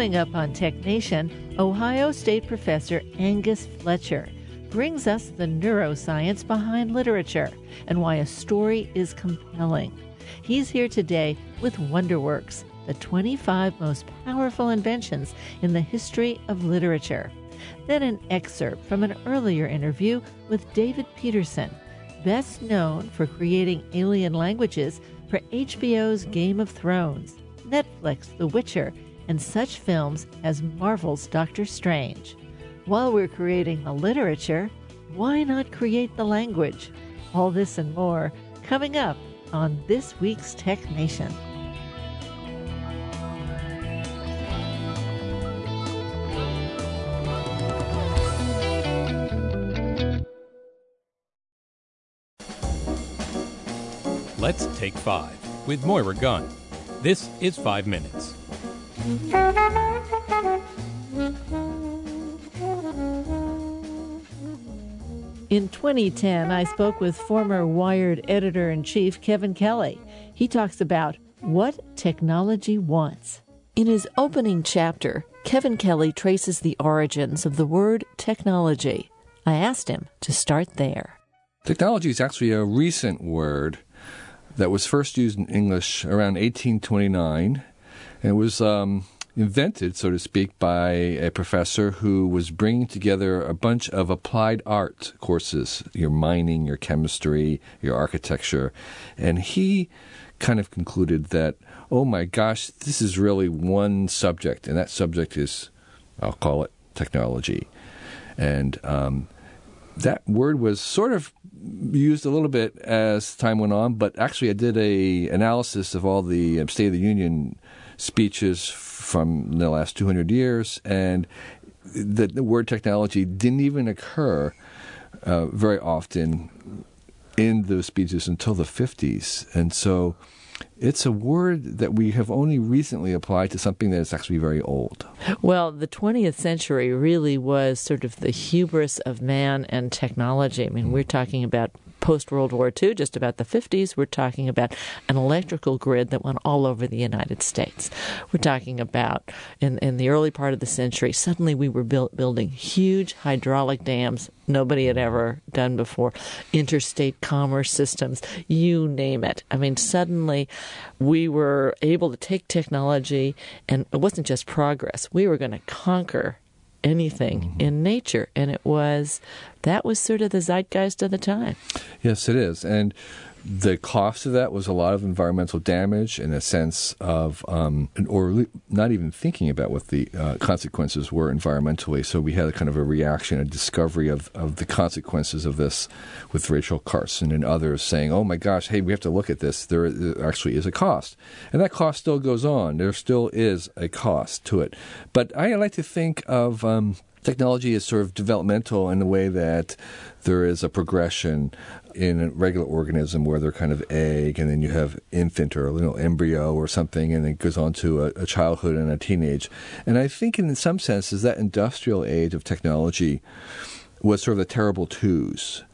Coming up on Tech Nation, Ohio State professor Angus Fletcher brings us the neuroscience behind literature and why a story is compelling. He's here today with Wonderworks, the 25 most powerful inventions in the history of literature. Then an excerpt from an earlier interview with David Peterson, best known for creating alien languages for HBO's Game of Thrones, Netflix The Witcher, and such films as Marvel's Doctor Strange. While we're creating the literature, why not create the language? All this and more coming up on this week's Tech Nation. Let's take five with Moira Gunn. This is five minutes. In 2010, I spoke with former Wired editor in chief Kevin Kelly. He talks about what technology wants. In his opening chapter, Kevin Kelly traces the origins of the word technology. I asked him to start there. Technology is actually a recent word that was first used in English around 1829. And it was um, invented, so to speak, by a professor who was bringing together a bunch of applied art courses your mining, your chemistry, your architecture. And he kind of concluded that, oh my gosh, this is really one subject, and that subject is, I'll call it technology. And um, that word was sort of used a little bit as time went on, but actually I did a analysis of all the State of the Union speeches from the last 200 years, and the, the word technology didn't even occur uh, very often in those speeches until the 50s. And so it's a word that we have only recently applied to something that is actually very old. Well, the 20th century really was sort of the hubris of man and technology. I mean, we're talking about post World War II, just about the 50s, we're talking about an electrical grid that went all over the United States. We're talking about in, in the early part of the century, suddenly we were build, building huge hydraulic dams nobody had ever done before, interstate commerce systems, you name it. I mean, suddenly we were able to take technology, and it wasn't just progress, we were going to conquer anything mm-hmm. in nature. And it was, that was sort of the zeitgeist of the time. Yes, it is. And the cost of that was a lot of environmental damage in a sense of, um, or not even thinking about what the uh, consequences were environmentally. So we had a kind of a reaction, a discovery of, of the consequences of this with Rachel Carson and others saying, oh my gosh, hey, we have to look at this. There, actually is a cost. And that cost still goes on. There still is a cost to it. But I like to think of, um, technology is sort of developmental in the way that there is a progression in a regular organism where they're kind of egg and then you have infant or a little embryo or something and it goes on to a, a childhood and a teenage. And i think in some senses that industrial age of technology was sort of the terrible twos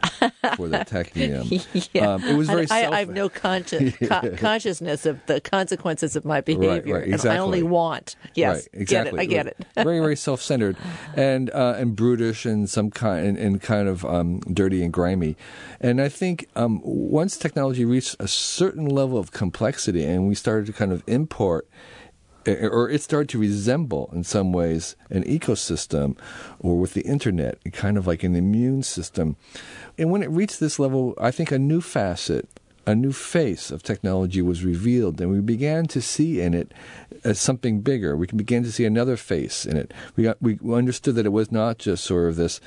for the technium. yeah. Um, it was very. I, I have no conscious, co- consciousness of the consequences of my behavior, right, right, exactly. I only want. Yes, right, exactly. Get it, I get it. very, very self-centered, and uh, and brutish, and some kind, and, and kind of um, dirty and grimy. And I think um, once technology reached a certain level of complexity, and we started to kind of import or it started to resemble in some ways an ecosystem or with the internet, kind of like an immune system. And when it reached this level, I think a new facet, a new face of technology was revealed, and we began to see in it as something bigger. We began to see another face in it. We, got, we understood that it was not just sort of this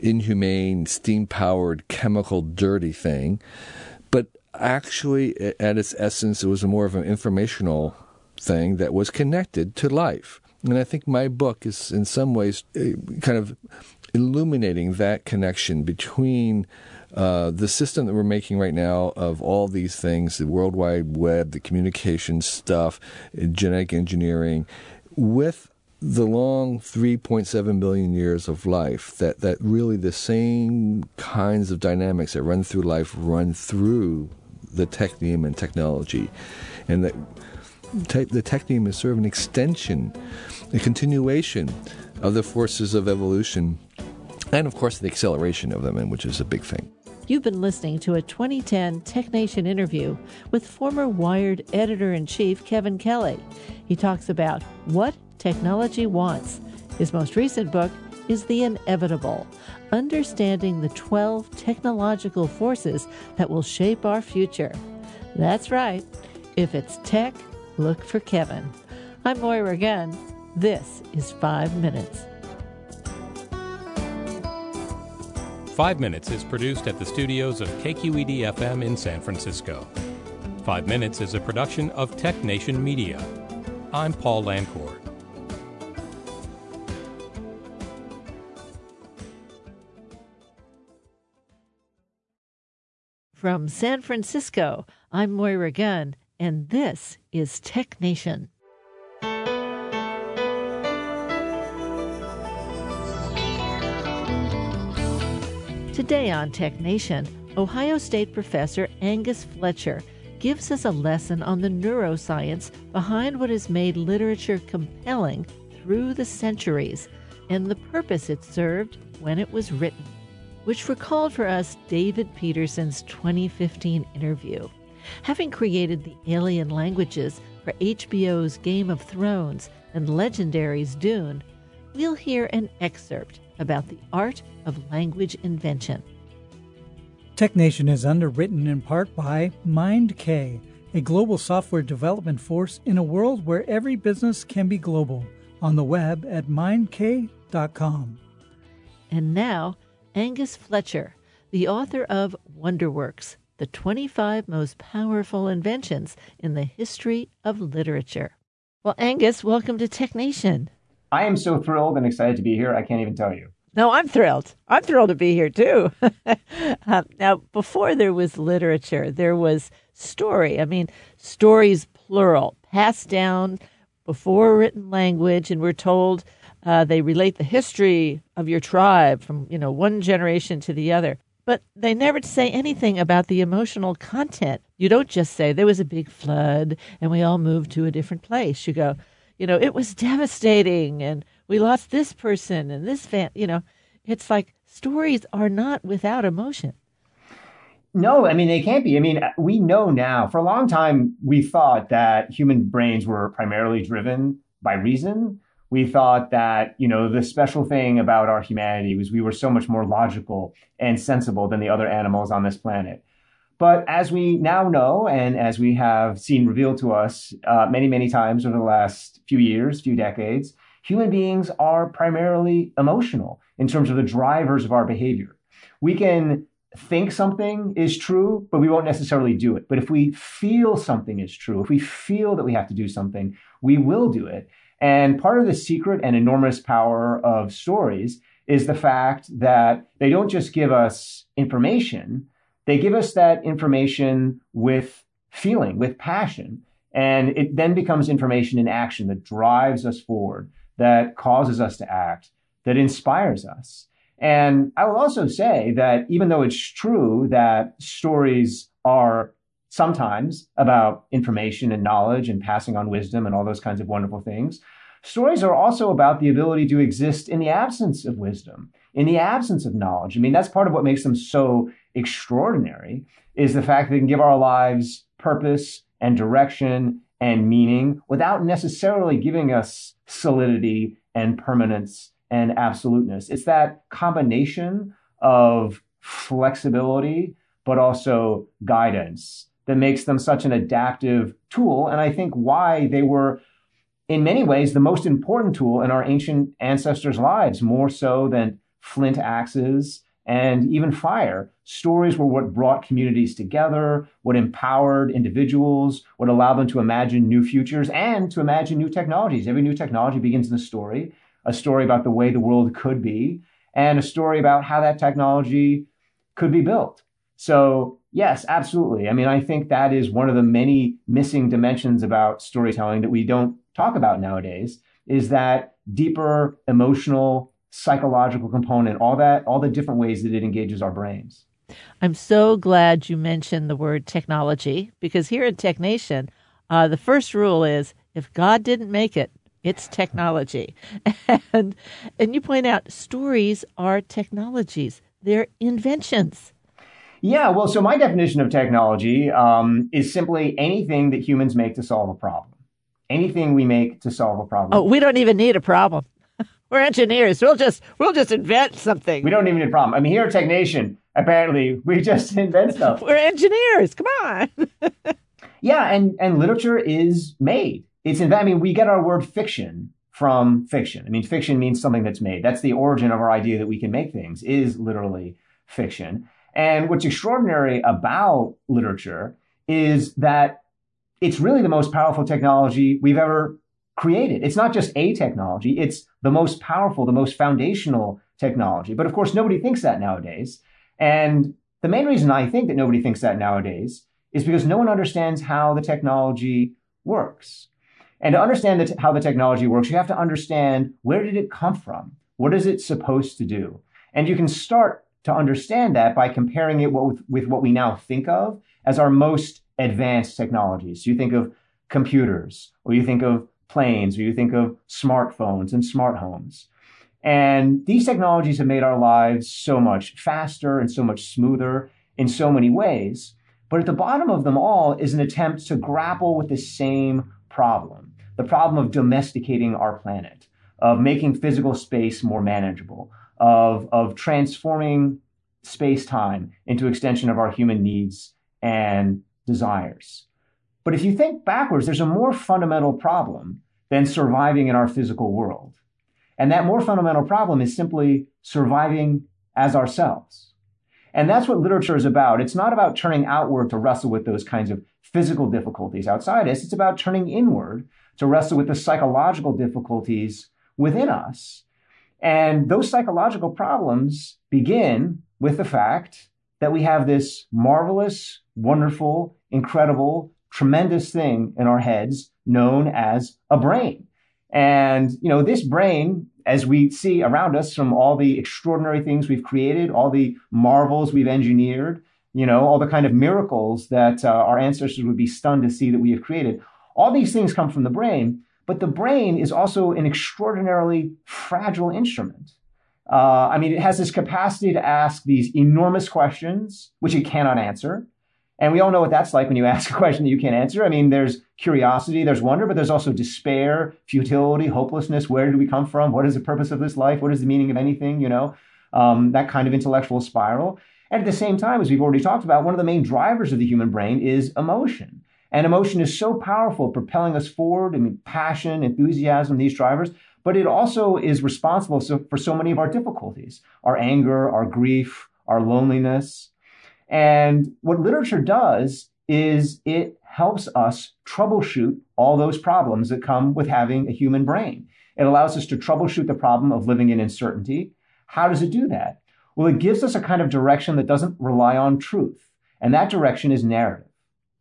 inhumane, steam powered, chemical, dirty thing, but actually, at its essence, it was more of an informational thing that was connected to life. And I think my book is, in some ways, uh, kind of illuminating that connection between uh, the system that we're making right now of all these things the World Wide Web, the communication stuff, genetic engineering, with the long 3.7 billion years of life, that, that really the same kinds of dynamics that run through life run through the technium and technology. And that te- the technium is sort of an extension, a continuation of the forces of evolution, and of course the acceleration of them, which is a big thing. You've been listening to a 2010 TechNation interview with former Wired editor in chief Kevin Kelly. He talks about what technology wants. His most recent book is The Inevitable Understanding the 12 Technological Forces That Will Shape Our Future. That's right. If it's tech, look for Kevin. I'm Moira Gunn. This is 5 Minutes. Five Minutes is produced at the studios of KQED FM in San Francisco. Five Minutes is a production of Tech Nation Media. I'm Paul Lancourt. From San Francisco, I'm Moira Gunn, and this is Tech Nation. Today on Tech Nation, Ohio State professor Angus Fletcher gives us a lesson on the neuroscience behind what has made literature compelling through the centuries and the purpose it served when it was written, which recalled for us David Peterson's 2015 interview. Having created the alien languages for HBO's Game of Thrones and Legendary's Dune, we'll hear an excerpt about the art of language invention. TechNation is underwritten in part by MindK, a global software development force in a world where every business can be global. On the web at mindk.com. And now, Angus Fletcher, the author of Wonderworks The 25 Most Powerful Inventions in the History of Literature. Well, Angus, welcome to TechNation. I am so thrilled and excited to be here. I can't even tell you. No, I'm thrilled. I'm thrilled to be here too. um, now, before there was literature, there was story. I mean, stories plural, passed down before written language, and we're told uh, they relate the history of your tribe from you know one generation to the other. But they never say anything about the emotional content. You don't just say there was a big flood and we all moved to a different place. You go, you know, it was devastating and we lost this person and this fan. You know, it's like stories are not without emotion. No, I mean, they can't be. I mean, we know now for a long time, we thought that human brains were primarily driven by reason. We thought that, you know, the special thing about our humanity was we were so much more logical and sensible than the other animals on this planet. But as we now know, and as we have seen revealed to us uh, many, many times over the last few years, few decades, human beings are primarily emotional in terms of the drivers of our behavior. We can think something is true, but we won't necessarily do it. But if we feel something is true, if we feel that we have to do something, we will do it. And part of the secret and enormous power of stories is the fact that they don't just give us information, they give us that information with feeling, with passion. And it then becomes information in action that drives us forward, that causes us to act, that inspires us. And I will also say that even though it's true that stories are sometimes about information and knowledge and passing on wisdom and all those kinds of wonderful things, stories are also about the ability to exist in the absence of wisdom, in the absence of knowledge. I mean, that's part of what makes them so extraordinary is the fact that they can give our lives purpose and direction and meaning without necessarily giving us solidity and permanence and absoluteness. It's that combination of flexibility, but also guidance that makes them such an adaptive tool. And I think why they were, in many ways, the most important tool in our ancient ancestors' lives, more so than flint axes and even fire. Stories were what brought communities together, what empowered individuals, what allowed them to imagine new futures and to imagine new technologies. Every new technology begins in a story a story about the way the world could be, and a story about how that technology could be built. So, yes, absolutely. I mean, I think that is one of the many missing dimensions about storytelling that we don't talk about nowadays is that deeper emotional, psychological component, all that, all the different ways that it engages our brains. I'm so glad you mentioned the word technology because here at Tech Nation, Uh, the first rule is if God didn't make it, it's technology. And, and you point out stories are technologies, they're inventions. Yeah, well, so my definition of technology um, is simply anything that humans make to solve a problem. Anything we make to solve a problem. Oh, we don't even need a problem. We're engineers. We'll just we'll just invent something. We don't even need a problem. I mean, here at Tech Nation, apparently we just invent stuff. We're engineers. Come on. yeah, and and literature is made. It's in. I mean, we get our word fiction from fiction. I mean, fiction means something that's made. That's the origin of our idea that we can make things. Is literally fiction. And what's extraordinary about literature is that it's really the most powerful technology we've ever created. It's not just a technology, it's the most powerful, the most foundational technology. But of course, nobody thinks that nowadays. And the main reason I think that nobody thinks that nowadays is because no one understands how the technology works. And to understand the t- how the technology works, you have to understand where did it come from? What is it supposed to do? And you can start to understand that by comparing it with, with what we now think of as our most advanced technologies. So you think of computers, or you think of planes, or you think of smartphones and smart homes. And these technologies have made our lives so much faster and so much smoother in so many ways. But at the bottom of them all is an attempt to grapple with the same problem the problem of domesticating our planet, of making physical space more manageable, of, of transforming space time into extension of our human needs and desires. But if you think backwards, there's a more fundamental problem than surviving in our physical world. And that more fundamental problem is simply surviving as ourselves. And that's what literature is about. It's not about turning outward to wrestle with those kinds of physical difficulties outside us. It's about turning inward to wrestle with the psychological difficulties within us. And those psychological problems begin with the fact that we have this marvelous, wonderful, incredible, tremendous thing in our heads known as a brain. And, you know, this brain, as we see around us from all the extraordinary things we've created, all the marvels we've engineered, you know, all the kind of miracles that uh, our ancestors would be stunned to see that we have created, all these things come from the brain. But the brain is also an extraordinarily fragile instrument. Uh, I mean, it has this capacity to ask these enormous questions, which it cannot answer. And we all know what that's like when you ask a question that you can't answer. I mean, there's curiosity, there's wonder, but there's also despair, futility, hopelessness. Where did we come from? What is the purpose of this life? What is the meaning of anything? You know, um, that kind of intellectual spiral. And at the same time, as we've already talked about, one of the main drivers of the human brain is emotion. And emotion is so powerful, propelling us forward. I mean, passion, enthusiasm, these drivers, but it also is responsible for so many of our difficulties, our anger, our grief, our loneliness. And what literature does is it helps us troubleshoot all those problems that come with having a human brain. It allows us to troubleshoot the problem of living in uncertainty. How does it do that? Well, it gives us a kind of direction that doesn't rely on truth. And that direction is narrative.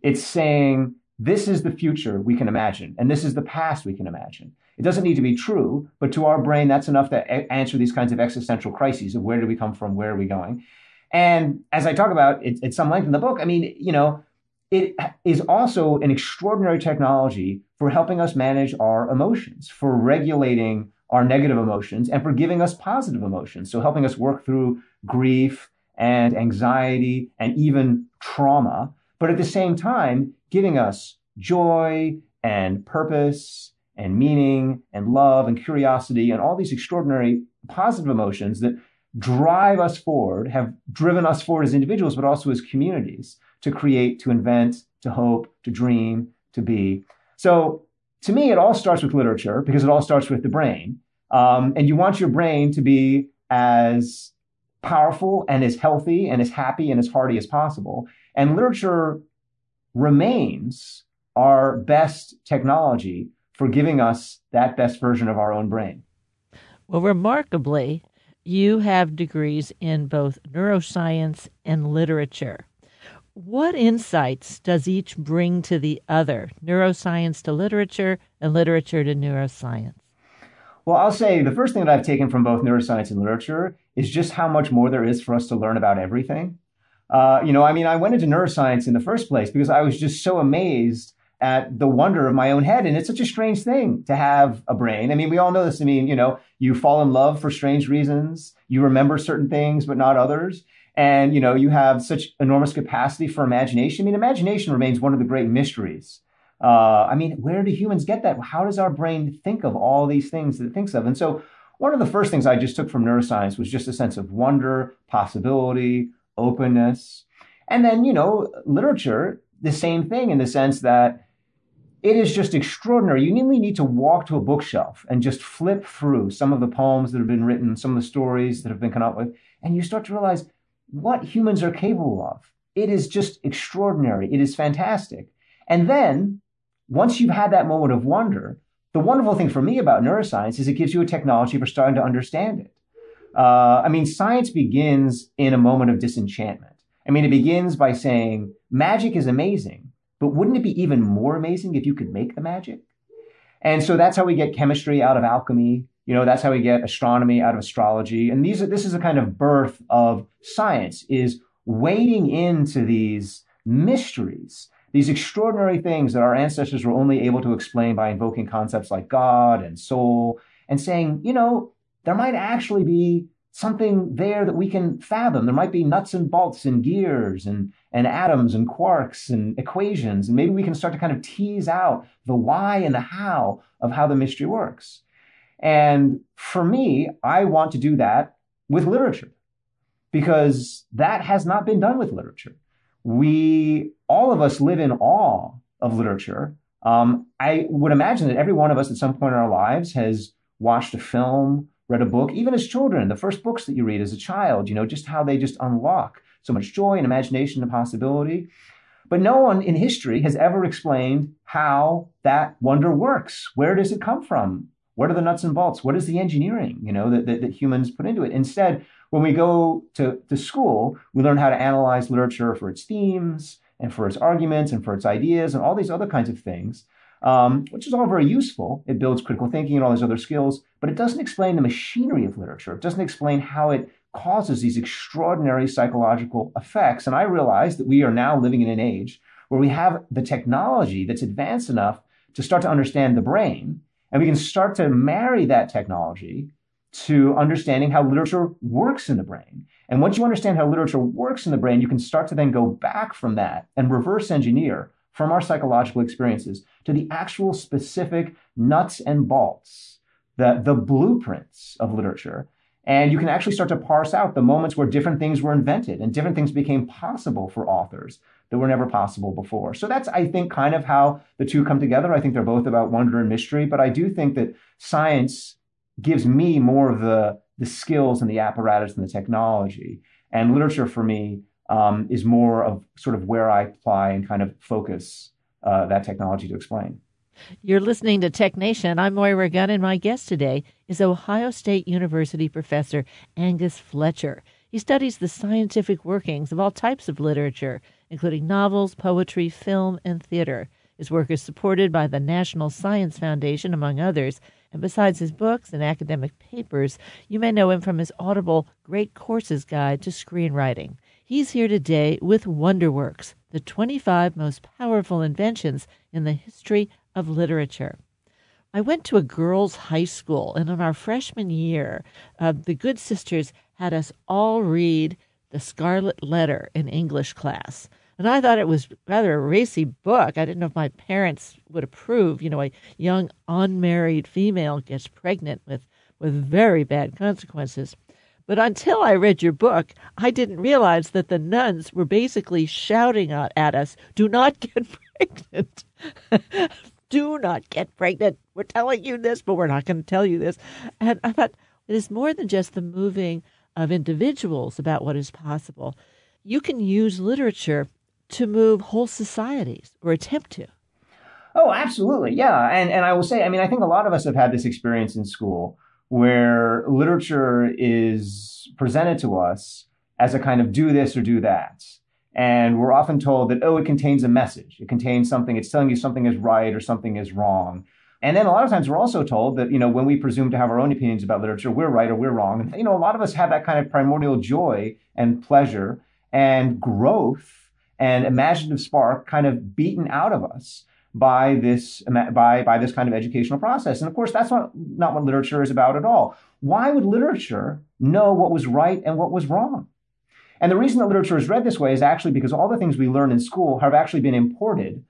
It's saying, this is the future we can imagine, and this is the past we can imagine. It doesn't need to be true, but to our brain, that's enough to a- answer these kinds of existential crises of where do we come from, where are we going. And as I talk about it, at some length in the book, I mean, you know, it is also an extraordinary technology for helping us manage our emotions, for regulating our negative emotions, and for giving us positive emotions. So helping us work through grief and anxiety and even trauma, but at the same time, giving us joy and purpose and meaning and love and curiosity and all these extraordinary positive emotions that drive us forward, have driven us forward as individuals, but also as communities to create, to invent, to hope, to dream, to be. So to me, it all starts with literature because it all starts with the brain. Um, and you want your brain to be as powerful and as healthy and as happy and as hearty as possible. And literature remains our best technology for giving us that best version of our own brain. Well, remarkably, you have degrees in both neuroscience and literature. What insights does each bring to the other, neuroscience to literature and literature to neuroscience? Well, I'll say the first thing that I've taken from both neuroscience and literature is just how much more there is for us to learn about everything. Uh, you know, I mean, I went into neuroscience in the first place because I was just so amazed at the wonder of my own head. And it's such a strange thing to have a brain. I mean, we all know this. I mean, you know, you fall in love for strange reasons. You remember certain things, but not others. And, you know, you have such enormous capacity for imagination. I mean, imagination remains one of the great mysteries. Uh, I mean, where do humans get that? How does our brain think of all these things that it thinks of? And so, one of the first things I just took from neuroscience was just a sense of wonder, possibility, openness. And then, you know, literature, the same thing in the sense that it is just extraordinary. You only need to walk to a bookshelf and just flip through some of the poems that have been written, some of the stories that have been come up with, and you start to realize what humans are capable of. It is just extraordinary. It is fantastic. And then, once you've had that moment of wonder, the wonderful thing for me about neuroscience is it gives you a technology for starting to understand it. Uh, I mean, science begins in a moment of disenchantment. I mean, it begins by saying magic is amazing, but wouldn't it be even more amazing if you could make the magic? And so that's how we get chemistry out of alchemy. You know, that's how we get astronomy out of astrology. And these are, this is a kind of birth of science is wading into these mysteries, these extraordinary things that our ancestors were only able to explain by invoking concepts like God and soul and saying, you know, there might actually be something there that we can fathom. There might be nuts and bolts and gears and, and atoms and quarks and equations. And maybe we can start to kind of tease out the why and the how of how the mystery works. And for me, I want to do that with literature because that has not been done with literature. We, all of us live in awe of literature. Um, I would imagine that every one of us at some point in our lives has watched a film read a book, even as children, the first books that you read as a child, you know, just how they just unlock so much joy and imagination and possibility. But no one in history has ever explained how that wonder works. Where does it come from? What are the nuts and bolts? What is the engineering, you know, that, that, that humans put into it? Instead, when we go to, to school, we learn how to analyze literature for its themes and for its arguments and for its ideas and all these other kinds of things um, which is all very useful. It builds critical thinking and all these other skills, but it doesn't explain the machinery of literature. It doesn't explain how it causes these extraordinary psychological effects. And I realize that we are now living in an age where we have the technology that's advanced enough to start to understand the brain, and we can start to marry that technology to understanding how literature works in the brain. And once you understand how literature works in the brain, you can start to then go back from that and reverse engineer from our psychological experiences to the actual specific nuts and bolts, the, the blueprints of literature. And you can actually start to parse out the moments where different things were invented and different things became possible for authors that were never possible before. So that's, I think, kind of how the two come together. I think they're both about wonder and mystery, but I do think that science gives me more of the, the skills and the apparatus and the technology. And literature for me um, is more of sort of where I apply and kind of focus uh, that technology to explain. You're listening to Tech Nation. I'm Moira Gunn, and my guest today is Ohio State University professor Angus Fletcher. He studies the scientific workings of all types of literature, including novels, poetry, film, and theater. His work is supported by the National Science Foundation, among others. And besides his books and academic papers, you may know him from his audible Great Courses Guide to Screenwriting. He's here today with Wonderworks, the 25 most powerful inventions in the history of literature. I went to a girls' high school, and in our freshman year, uh, the good sisters had us all read The Scarlet Letter in English class. And I thought it was rather a racy book. I didn't know if my parents would approve. You know, a young unmarried female gets pregnant with, with very bad consequences. But until I read your book, I didn't realize that the nuns were basically shouting at us, do not get pregnant. do not get pregnant. We're telling you this, but we're not going to tell you this. And I thought it is more than just the moving of individuals about what is possible. You can use literature to move whole societies or attempt to. Oh, absolutely. Yeah. And, and I will say, I mean, I think a lot of us have had this experience in school where literature is presented to us as a kind of do this or do that. And we're often told that, oh, it contains a message. It contains something. It's telling you something is right or something is wrong. And then a lot of times we're also told that, you know, when we presume to have our own opinions about literature, we're right or we're wrong. And, you know, a lot of us have that kind of primordial joy and pleasure and growth and imaginative spark kind of beaten out of us by this by by this kind of educational process. And of course, that's not not what literature is about at all. Why would literature know what was right and what was wrong? And the reason that literature is read this way is actually because all the things we learn in school have actually been imported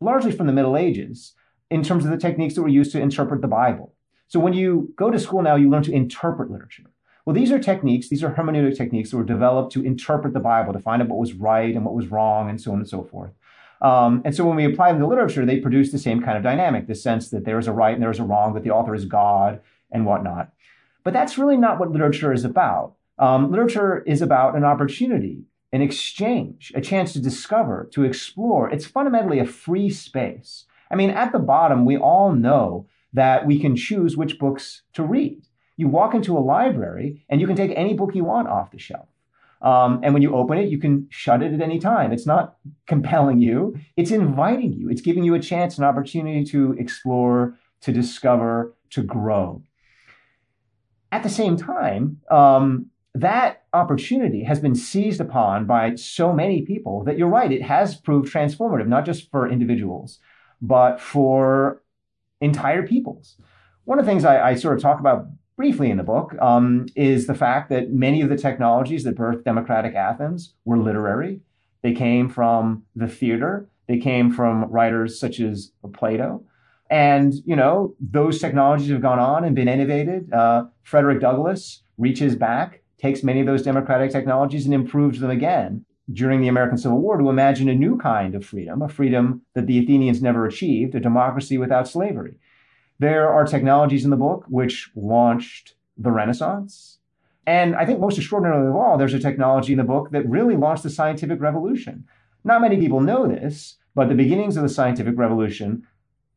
largely from the Middle Ages in terms of the techniques that were used to interpret the Bible. So when you go to school now, you learn to interpret literature. Well, these are techniques, these are hermeneutic techniques that were developed to interpret the Bible, to find out what was right and what was wrong, and so on and so forth. Um, and so when we apply them to literature, they produce the same kind of dynamic, the sense that there is a right and there is a wrong, that the author is God and whatnot. But that's really not what literature is about. Um, literature is about an opportunity, an exchange, a chance to discover, to explore. It's fundamentally a free space. I mean, at the bottom, we all know that we can choose which books to read. You walk into a library and you can take any book you want off the shelf. Um, and when you open it, you can shut it at any time. It's not compelling you, it's inviting you. It's giving you a chance, an opportunity to explore, to discover, to grow. At the same time, um, that opportunity has been seized upon by so many people that you're right, it has proved transformative, not just for individuals, but for entire peoples. One of the things I, I sort of talk about briefly in the book um, is the fact that many of the technologies that birthed democratic Athens were literary. They came from the theater. They came from writers such as Plato. And, you know, those technologies have gone on and been innovated. Uh, Frederick Douglass reaches back, takes many of those democratic technologies and improves them again during the American Civil War to imagine a new kind of freedom, a freedom that the Athenians never achieved, a democracy without slavery. There are technologies in the book which launched the Renaissance. And I think most extraordinarily of all, there's a technology in the book that really launched the scientific revolution. Not many people know this, but the beginnings of the scientific revolution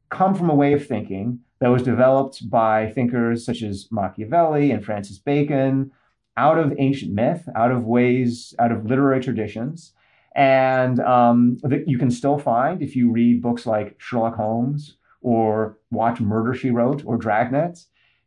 come from a way of thinking that was developed by thinkers such as Machiavelli and Francis Bacon out of ancient myth, out of ways, out of literary traditions, and um, that you can still find if you read books like Sherlock Holmes or watch Murder She Wrote or Dragnet.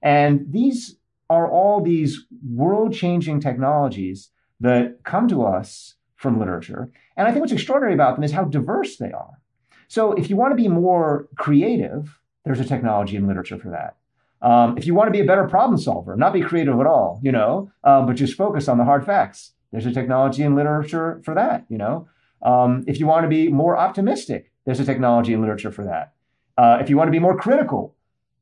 And these are all these world changing technologies that come to us from literature. And I think what's extraordinary about them is how diverse they are. So if you want to be more creative, there's a technology in literature for that. Um, if you want to be a better problem solver, not be creative at all, you know, um, but just focus on the hard facts, there's a technology in literature for that, you know. Um, if you want to be more optimistic, there's a technology in literature for that. Uh, if you want to be more critical,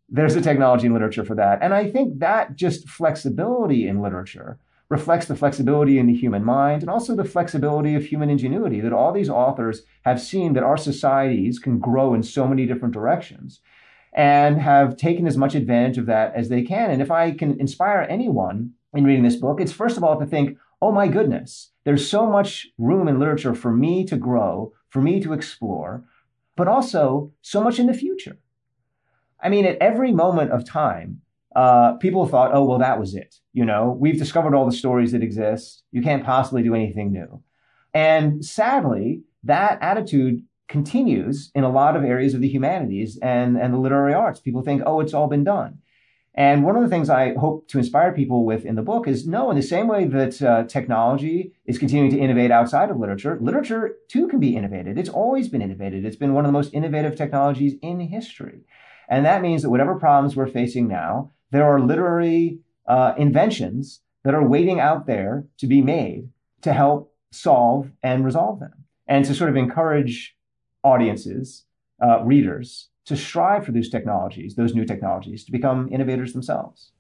there's a technology and literature for that. And I think that just flexibility in literature reflects the flexibility in the human mind and also the flexibility of human ingenuity that all these authors have seen that our societies can grow in so many different directions and have taken as much advantage of that as they can. And if I can inspire anyone in reading this book, it's first of all to think, oh my goodness, there's so much room in literature for me to grow, for me to explore, but also so much in the future. I mean, at every moment of time, uh, people thought, oh, well, that was it. You know, we've discovered all the stories that exist. You can't possibly do anything new. And sadly, that attitude continues in a lot of areas of the humanities and, and the literary arts. People think, oh, it's all been done. And one of the things I hope to inspire people with in the book is no, in the same way that uh, technology is continuing to innovate outside of literature, literature too can be innovated. It's always been innovated. It's been one of the most innovative technologies in history. And that means that whatever problems we're facing now, there are literary uh, inventions that are waiting out there to be made to help solve and resolve them and to sort of encourage audiences, uh, readers, to strive for those technologies, those new technologies, to become innovators themselves.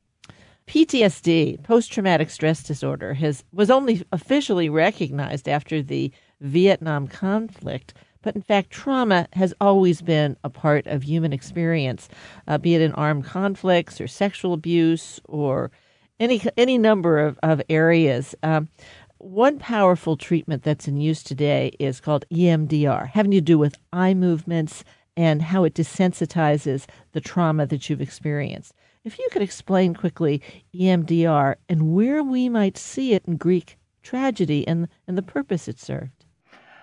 PTSD, post traumatic stress disorder, has, was only officially recognized after the Vietnam conflict. But in fact, trauma has always been a part of human experience, uh, be it in armed conflicts or sexual abuse or any any number of, of areas. Um, one powerful treatment that's in use today is called EMDR, having to do with eye movements and how it desensitizes the trauma that you've experienced. If you could explain quickly EMDR and where we might see it in Greek tragedy and, and the purpose it served.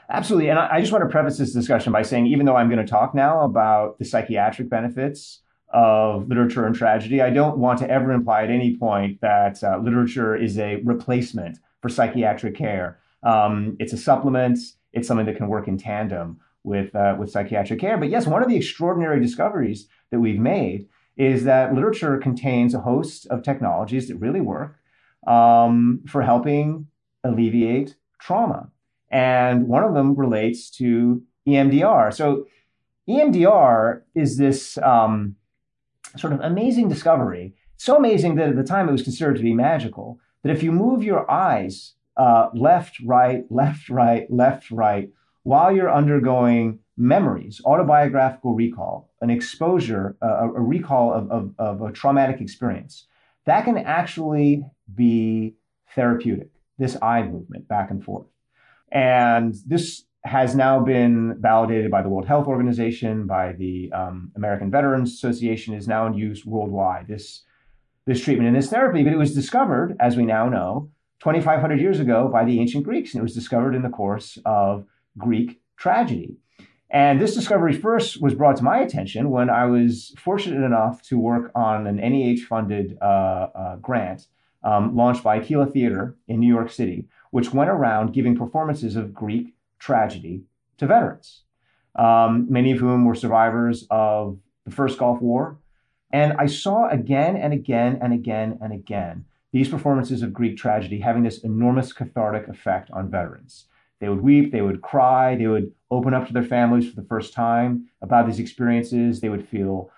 Absolutely. And I, just want to preface this discussion by saying, even though I'm going to talk now about the psychiatric benefits of literature and tragedy, I don't want to ever imply at any point that uh, literature is a replacement for psychiatric care. Um, it's a supplement, it's something that can work in tandem. With uh, with psychiatric care. But yes, one of the extraordinary discoveries that we've made is that literature contains a host of technologies that really work um, for helping alleviate trauma, and one of them relates to EMDR. So EMDR is this um, sort of amazing discovery. So amazing that at the time it was considered to be magical. That if you move your eyes uh, left, right, left, right, left, right, while you're undergoing memories, autobiographical recall, an exposure, uh, a recall of, of, of a traumatic experience, that can actually be therapeutic, this eye movement back and forth. And this has now been validated by the World Health Organization, by the um, American Veterans Association, is now in use worldwide. This this treatment and this therapy, but it was discovered, as we now know, 2,500 years ago by the ancient Greeks, and it was discovered in the course of Greek tragedy. And this discovery first was brought to my attention when I was fortunate enough to work on an NEH funded uh, uh, grant um, launched by Aquila Theater in New York City, which went around giving performances of Greek tragedy to veterans, um, many of whom were survivors of the first Gulf War. And I saw again and again and again and again these performances of Greek tragedy having this enormous cathartic effect on veterans. They would weep, they would cry, they would open up to their families for the first time about these experiences. They would feel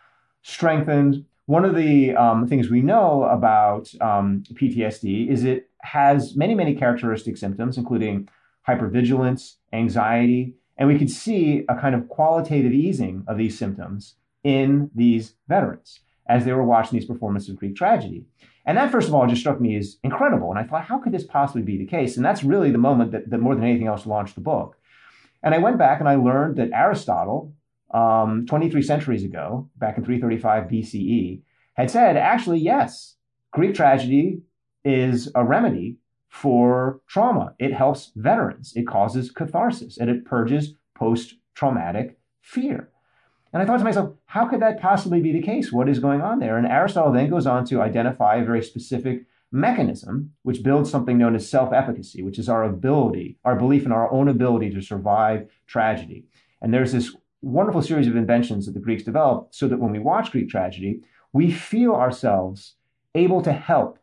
strengthened. One of the um, things we know about um, PTSD is it has many, many characteristic symptoms, including hypervigilance, anxiety, and we could see a kind of qualitative easing of these symptoms in these veterans as they were watching these performances of Greek tragedy. And that, first of all, just struck me as incredible. And I thought, how could this possibly be the case? And that's really the moment that, that more than anything else launched the book. And I went back and I learned that Aristotle, um, 23 centuries ago, back in 335 BCE, had said, actually, yes, Greek tragedy is a remedy for trauma. It helps veterans. It causes catharsis and it purges post traumatic fear. And I thought to myself, how could that possibly be the case? What is going on there? And Aristotle then goes on to identify a very specific mechanism which builds something known as self efficacy, which is our ability, our belief in our own ability to survive tragedy. And there's this wonderful series of inventions that the Greeks developed so that when we watch Greek tragedy, we feel ourselves able to help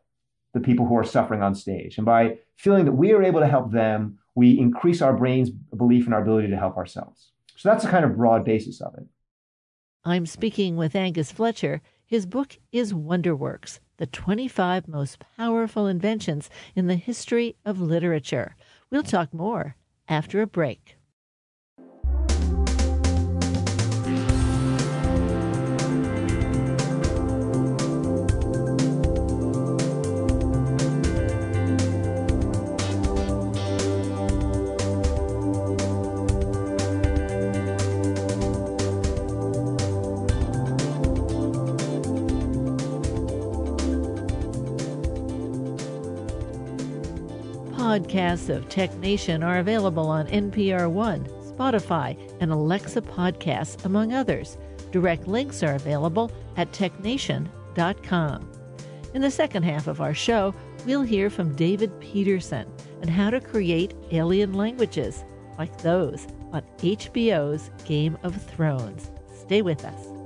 the people who are suffering on stage. And by feeling that we are able to help them, we increase our brain's belief in our ability to help ourselves. So that's the kind of broad basis of it. I'm speaking with Angus Fletcher. His book is Wonderworks The 25 Most Powerful Inventions in the History of Literature. We'll talk more after a break. Podcasts of Tech Nation are available on NPR One, Spotify, and Alexa Podcasts, among others. Direct links are available at technation.com. In the second half of our show, we'll hear from David Peterson and how to create alien languages like those on HBO's Game of Thrones. Stay with us.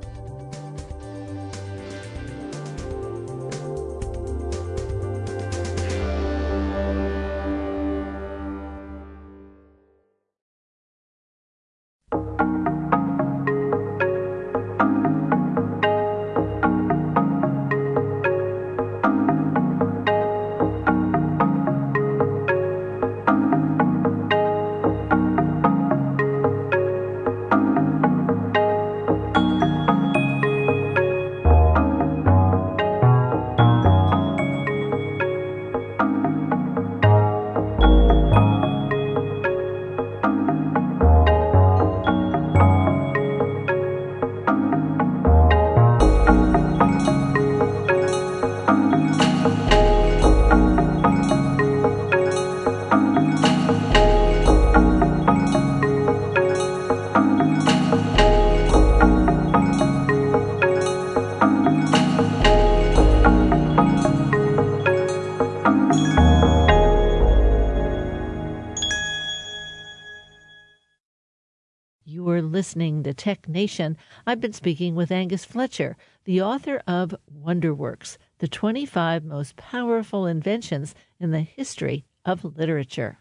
Tech Nation. I've been speaking with Angus Fletcher, the author of Wonderworks, the 25 most powerful inventions in the history of literature.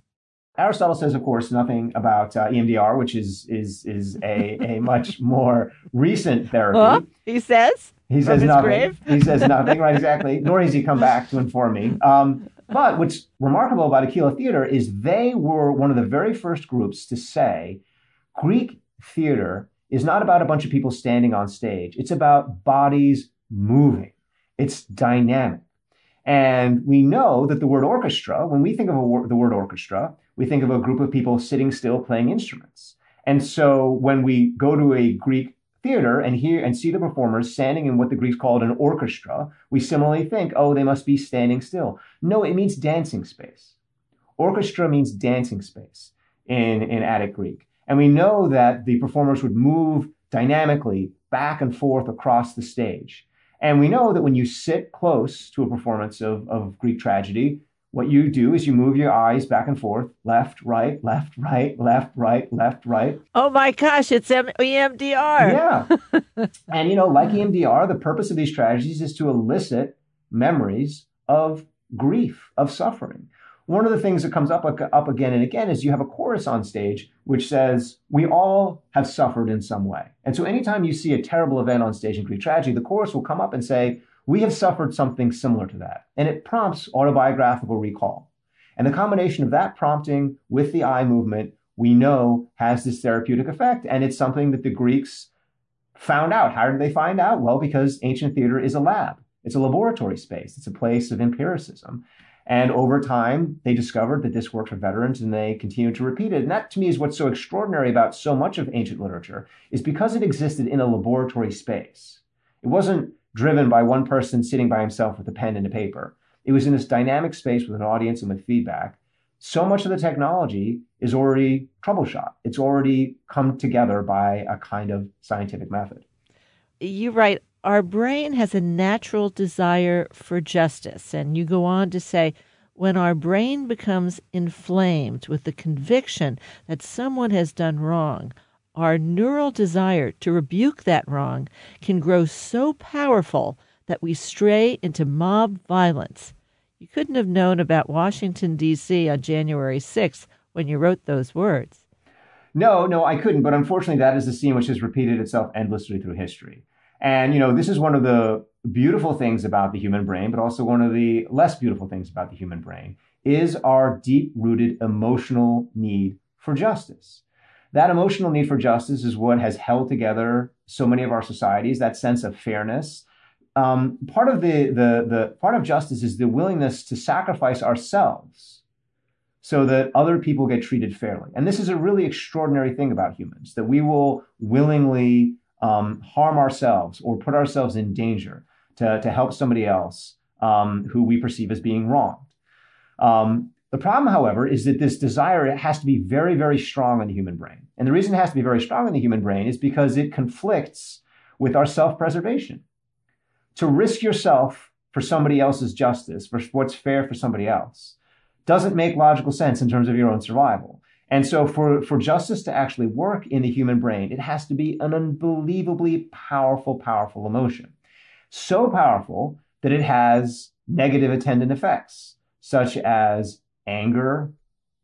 Aristotle says, of course, nothing about uh, EMDR, which is is is a, a much more recent therapy. Well, he says. He says nothing. He says nothing. Right, exactly. Nor has he come back to inform me. Um, but what's remarkable about Aquila Theater is they were one of the very first groups to say Greek theater is not about a bunch of people standing on stage. It's about bodies moving. It's dynamic. And we know that the word orchestra, when we think of wor- the word orchestra, we think of a group of people sitting still playing instruments. And so when we go to a Greek theater and hear and see the performers standing in what the Greeks called an orchestra, we similarly think, oh, they must be standing still. No, it means dancing space. Orchestra means dancing space in, in Attic Greek. And we know that the performers would move dynamically back and forth across the stage. And we know that when you sit close to a performance of, of Greek tragedy, what you do is you move your eyes back and forth, left, right, left, right, left, right, left, right. Oh my gosh, it's EMDR. Yeah. and you know, like EMDR, the purpose of these tragedies is to elicit memories of grief, of suffering one of the things that comes up up again and again is you have a chorus on stage which says we all have suffered in some way. And so anytime you see a terrible event on stage in greek tragedy the chorus will come up and say we have suffered something similar to that. And it prompts autobiographical recall. And the combination of that prompting with the eye movement we know has this therapeutic effect. And it's something that the greeks found out. How did they find out? Well because ancient theater is a lab. It's a laboratory space. It's a place of empiricism and over time, they discovered that this worked for veterans and they continued to repeat it. And that to me is what's so extraordinary about so much of ancient literature is because it existed in a laboratory space. It wasn't driven by one person sitting by himself with a pen and a paper. It was in this dynamic space with an audience and with feedback. So much of the technology is already troubleshot. It's already come together by a kind of scientific method. You write our brain has a natural desire for justice. And you go on to say, when our brain becomes inflamed with the conviction that someone has done wrong, our neural desire to rebuke that wrong can grow so powerful that we stray into mob violence. You couldn't have known about Washington, D.C. on January 6th when you wrote those words. No, no, I couldn't. But unfortunately, that is a scene which has repeated itself endlessly through history. And, you know, this is one of the beautiful things about the human brain, but also one of the less beautiful things about the human brain is our deep rooted emotional need for justice. That emotional need for justice is what has held together so many of our societies, that sense of fairness. Um, part of the, the, the part of justice is the willingness to sacrifice ourselves so that other people get treated fairly. And this is a really extraordinary thing about humans, that we will willingly um, harm ourselves or put ourselves in danger to, to help somebody else um, who we perceive as being wronged. Um, the problem, however, is that this desire has to be very, very strong in the human brain. And the reason it has to be very strong in the human brain is because it conflicts with our self preservation. To risk yourself for somebody else's justice, for what's fair for somebody else, doesn't make logical sense in terms of your own survival. And so for, for justice to actually work in the human brain, it has to be an unbelievably powerful, powerful emotion. So powerful that it has negative attendant effects, such as anger,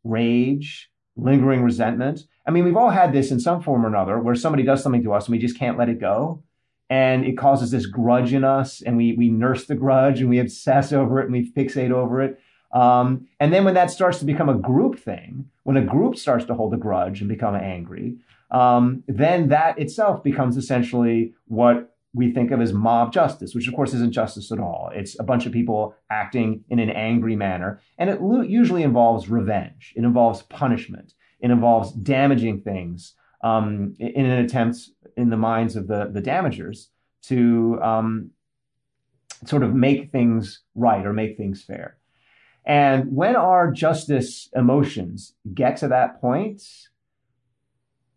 rage, lingering resentment. I mean, we've all had this in some form or another where somebody does something to us and we just can't let it go. And it causes this grudge in us, and we, we nurse the grudge and we obsess over it and we fixate over it. Um, and then when that starts to become a group thing, when a group starts to hold a grudge and become angry, um, then that itself becomes essentially what we think of as mob justice, which of course isn't justice at all. It's a bunch of people acting in an angry manner. And it lo- usually involves revenge, it involves punishment, it involves damaging things um, in an attempt in the minds of the, the damagers to um, sort of make things right or make things fair. And when our justice emotions get to that point,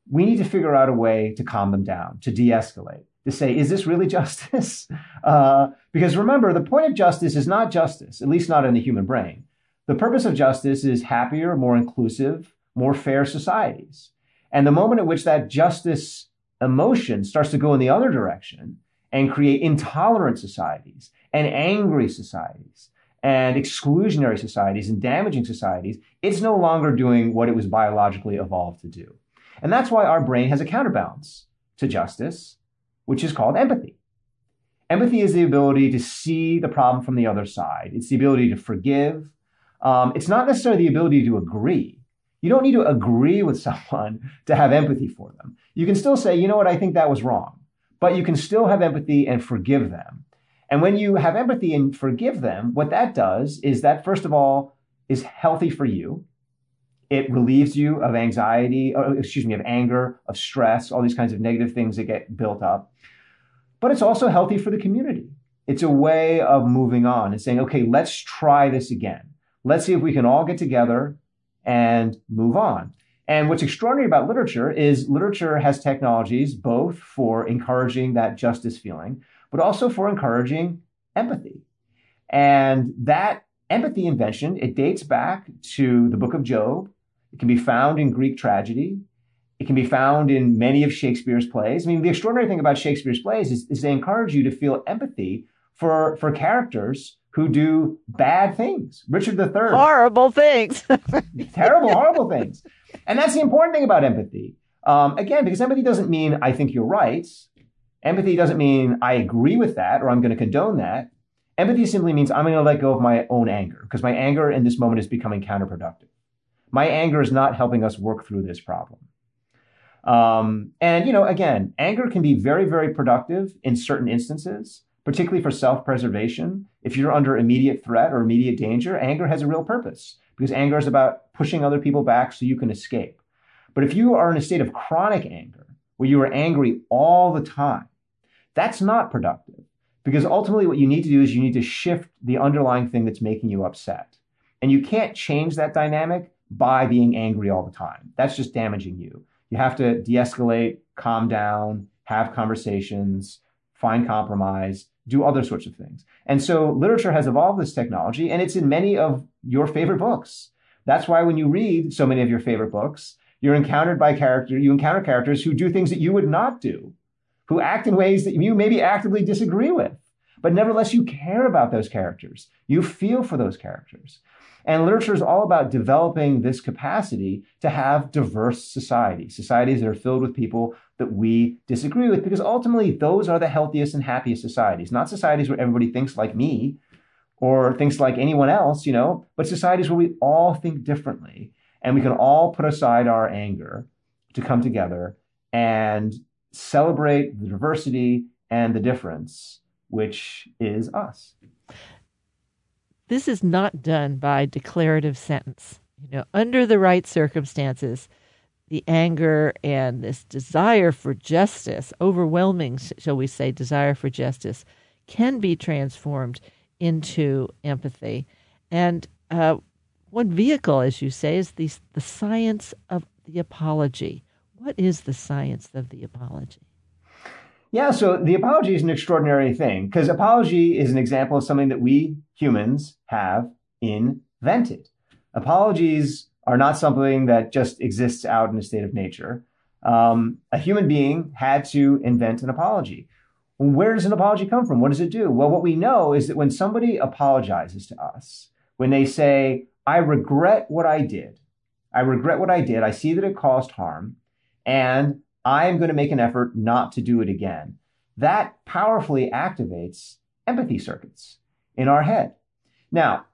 we need to figure out a way to calm them down, to de escalate, to say, is this really justice? Uh, because remember, the point of justice is not justice, at least not in the human brain. The purpose of justice is happier, more inclusive, more fair societies. And the moment at which that justice emotion starts to go in the other direction and create intolerant societies and angry societies and exclusionary societies and damaging societies, it's no longer doing what it was biologically evolved to do. And that's why our brain has a counterbalance to justice, which is called empathy. Empathy is the ability to see the problem from the other side. It's the ability to forgive. Um, it's not necessarily the ability to agree. You don't need to agree with someone to have empathy for them. You can still say, you know what, I think that was wrong. But you can still have empathy and forgive them. And when you have empathy and forgive them, what that does is that, first of all, is healthy for you. It relieves you of anxiety, or, excuse me, of anger, of stress, all these kinds of negative things that get built up. But it's also healthy for the community. It's a way of moving on and saying, okay, let's try this again. Let's see if we can all get together and move on. And what's extraordinary about literature is literature has technologies both for encouraging that justice feeling, but also for encouraging empathy. And that empathy invention, it dates back to the book of Job. It can be found in Greek tragedy. It can be found in many of Shakespeare's plays. I mean, the extraordinary thing about Shakespeare's plays is, is they encourage you to feel empathy for, for characters who do bad things. Richard III. Horrible things. terrible, horrible things. And that's the important thing about empathy. Um, again, because empathy doesn't mean I think you're right. Empathy doesn't mean I agree with that or I'm going to condone that. Empathy simply means I'm going to let go of my own anger because my anger in this moment is becoming counterproductive. My anger is not helping us work through this problem. Um, and, you know, again, anger can be very, very productive in certain instances particularly for self preservation. If you're under immediate threat or immediate danger, anger has a real purpose because anger is about pushing other people back so you can escape. But if you are in a state of chronic anger, where you are angry all the time, that's not productive because ultimately what you need to do is you need to shift the underlying thing that's making you upset. And you can't change that dynamic by being angry all the time. That's just damaging you. You have to de escalate, calm down, have conversations, find compromise, do other sorts of things. And so literature has evolved this technology and it's in many of your favorite books. That's why when you read so many of your favorite books, you're encountered by character, you encounter characters who do things that you would not do, who act in ways that you maybe actively disagree with. But nevertheless, you care about those characters. You feel for those characters. And literature is all about developing this capacity to have diverse societies, societies that are filled with people that we disagree with, because ultimately those are the healthiest and happiest societies, not societies where everybody thinks like me or thinks like anyone else, you know, but societies where we all think differently and we can all put aside our anger to come together and celebrate the diversity and the difference, which is us. This is not done by declarative sentence. You know, under the right circumstances, the anger and this desire for justice, overwhelming, shall we say, desire for justice, can be transformed into empathy. And uh, one vehicle, as you say, is the, the science of the apology. What is the science of the apology? Yeah, so the apology is an extraordinary thing because apology is an example of something that we humans have invented. Apologies are not something that just exists out in a state of nature. Um, a human being had to invent an apology. Where does an apology come from? What does it do? Well, what we know is that when somebody apologizes to us, when they say, I regret what I did, I regret what I did, I see that it caused harm, and I am going to make an effort not to do it again, that powerfully activates empathy circuits in our head. Now,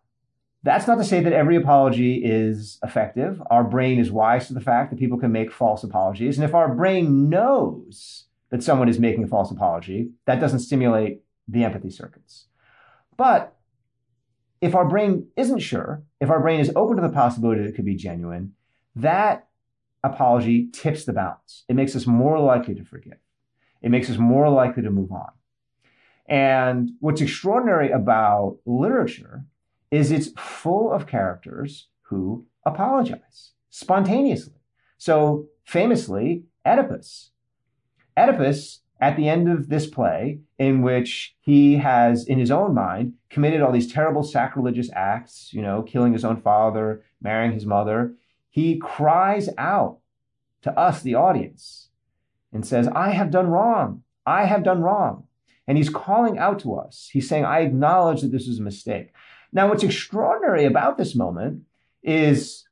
that's not to say that every apology is effective. Our brain is wise to the fact that people can make false apologies. And if our brain knows that someone is making a false apology, that doesn't stimulate the empathy circuits. But if our brain isn't sure, if our brain is open to the possibility that it could be genuine, that apology tips the balance. It makes us more likely to forgive. It makes us more likely to move on. And what's extraordinary about literature is it's full of characters who apologize spontaneously. So famously, Oedipus. Oedipus, at the end of this play, in which he has, in his own mind, committed all these terrible sacrilegious acts, you know, killing his own father, marrying his mother, he cries out to us, the audience, and says, I have done wrong. I have done wrong. And he's calling out to us. He's saying, I acknowledge that this was a mistake. Now, what's extraordinary about this moment is,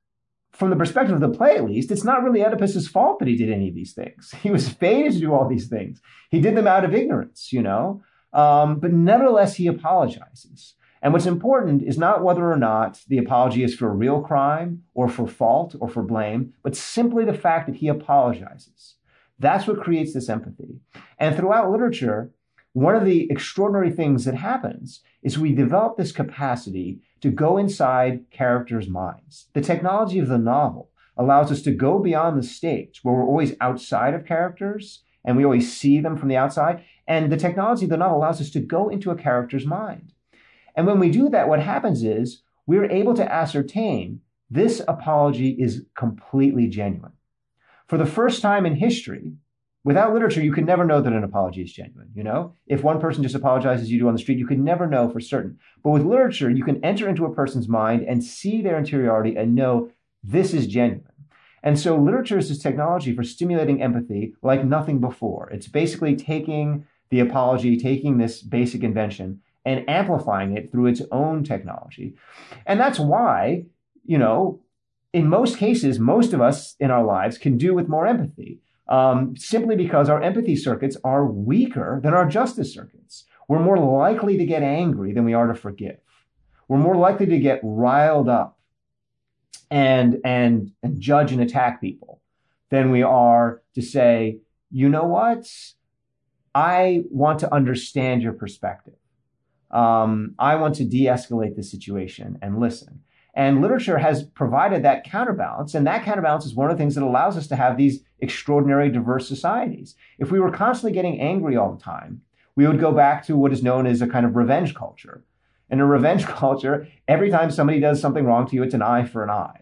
from the perspective of the play at least, it's not really Oedipus's fault that he did any of these things. He was fated to do all these things. He did them out of ignorance, you know? Um, but nevertheless, he apologizes. And what's important is not whether or not the apology is for a real crime or for fault or for blame, but simply the fact that he apologizes. That's what creates this empathy. And throughout literature, one of the extraordinary things that happens is we develop this capacity to go inside characters' minds. The technology of the novel allows us to go beyond the stage where we're always outside of characters and we always see them from the outside. And the technology of the novel allows us to go into a character's mind. And when we do that, what happens is we're able to ascertain this apology is completely genuine. For the first time in history, without literature, you could never know that an apology is genuine. You know, if one person just apologizes you do on the street, you could never know for certain. But with literature, you can enter into a person's mind and see their interiority and know this is genuine. And so literature is this technology for stimulating empathy like nothing before. It's basically taking the apology, taking this basic invention and amplifying it through its own technology. And that's why, you know, in most cases, most of us in our lives can do with more empathy, um, simply because our empathy circuits are weaker than our justice circuits. We're more likely to get angry than we are to forgive. We're more likely to get riled up and, and, and judge and attack people than we are to say, you know what? I want to understand your perspective. Um, I want to de escalate the situation and listen. And literature has provided that counterbalance. And that counterbalance is one of the things that allows us to have these extraordinary diverse societies. If we were constantly getting angry all the time, we would go back to what is known as a kind of revenge culture. In a revenge culture, every time somebody does something wrong to you, it's an eye for an eye.